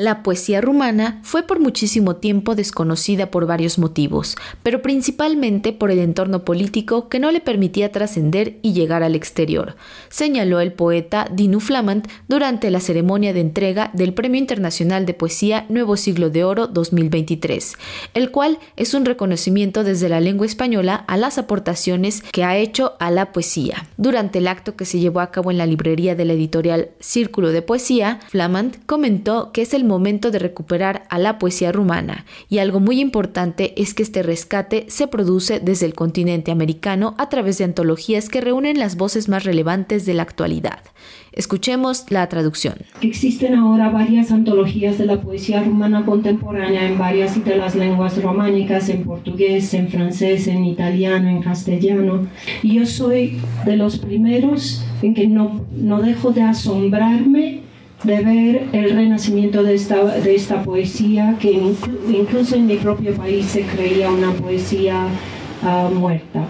La poesía rumana fue por muchísimo tiempo desconocida por varios motivos, pero principalmente por el entorno político que no le permitía trascender y llegar al exterior, señaló el poeta Dinu Flamand durante la ceremonia de entrega del Premio Internacional de Poesía Nuevo Siglo de Oro 2023, el cual es un reconocimiento desde la lengua española a las aportaciones que ha hecho a la poesía. Durante el acto que se llevó a cabo en la librería de la editorial Círculo de Poesía, Flamand comentó que es el momento de recuperar a la poesía rumana y algo muy importante es que este rescate se produce desde el continente americano a través de antologías que reúnen las voces más relevantes de la actualidad. Escuchemos la traducción. Existen ahora varias antologías de la poesía rumana contemporánea en varias de las lenguas románicas, en portugués, en francés, en italiano, en castellano. Y yo soy de los primeros en que no, no dejo de asombrarme de ver el renacimiento de esta, de esta poesía, que incluso en mi propio país se creía una poesía ah, muerta.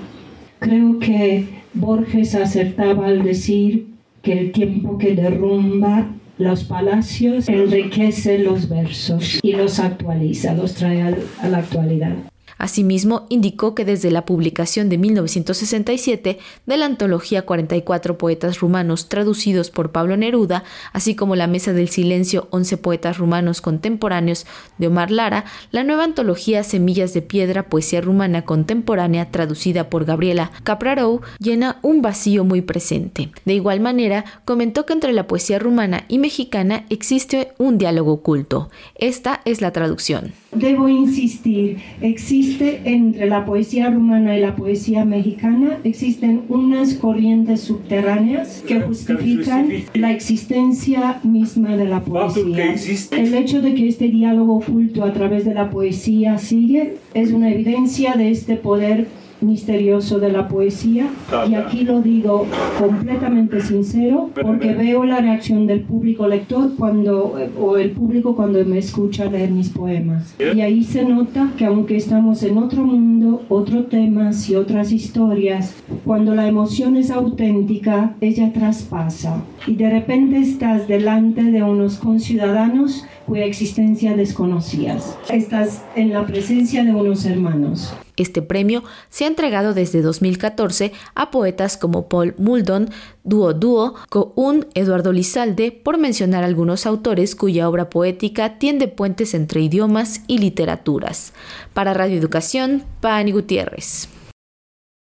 Creo que Borges acertaba al decir que el tiempo que derrumba los palacios enriquece los versos y los actualiza, los trae a la actualidad. Asimismo, indicó que desde la publicación de 1967 de la antología 44 poetas rumanos traducidos por Pablo Neruda, así como la Mesa del Silencio 11 poetas rumanos contemporáneos de Omar Lara, la nueva antología Semillas de Piedra, Poesía Rumana Contemporánea, traducida por Gabriela Caprarou, llena un vacío muy presente. De igual manera, comentó que entre la poesía rumana y mexicana existe un diálogo oculto. Esta es la traducción. Debo insistir, existe entre la poesía rumana y la poesía mexicana, existen unas corrientes subterráneas que justifican la existencia misma de la poesía. El hecho de que este diálogo oculto a través de la poesía sigue es una evidencia de este poder misterioso de la poesía y aquí lo digo completamente sincero porque veo la reacción del público lector cuando o el público cuando me escucha leer mis poemas. Y ahí se nota que aunque estamos en otro mundo otros temas y otras historias cuando la emoción es auténtica ella traspasa. Y de repente estás delante de unos conciudadanos cuya existencia desconocías. Estás en la presencia de unos hermanos este premio se ha entregado desde 2014 a poetas como Paul Muldon, Duo Duo, un Eduardo Lizalde, por mencionar algunos autores cuya obra poética tiende puentes entre idiomas y literaturas. Para Radio Educación, Pani Gutiérrez.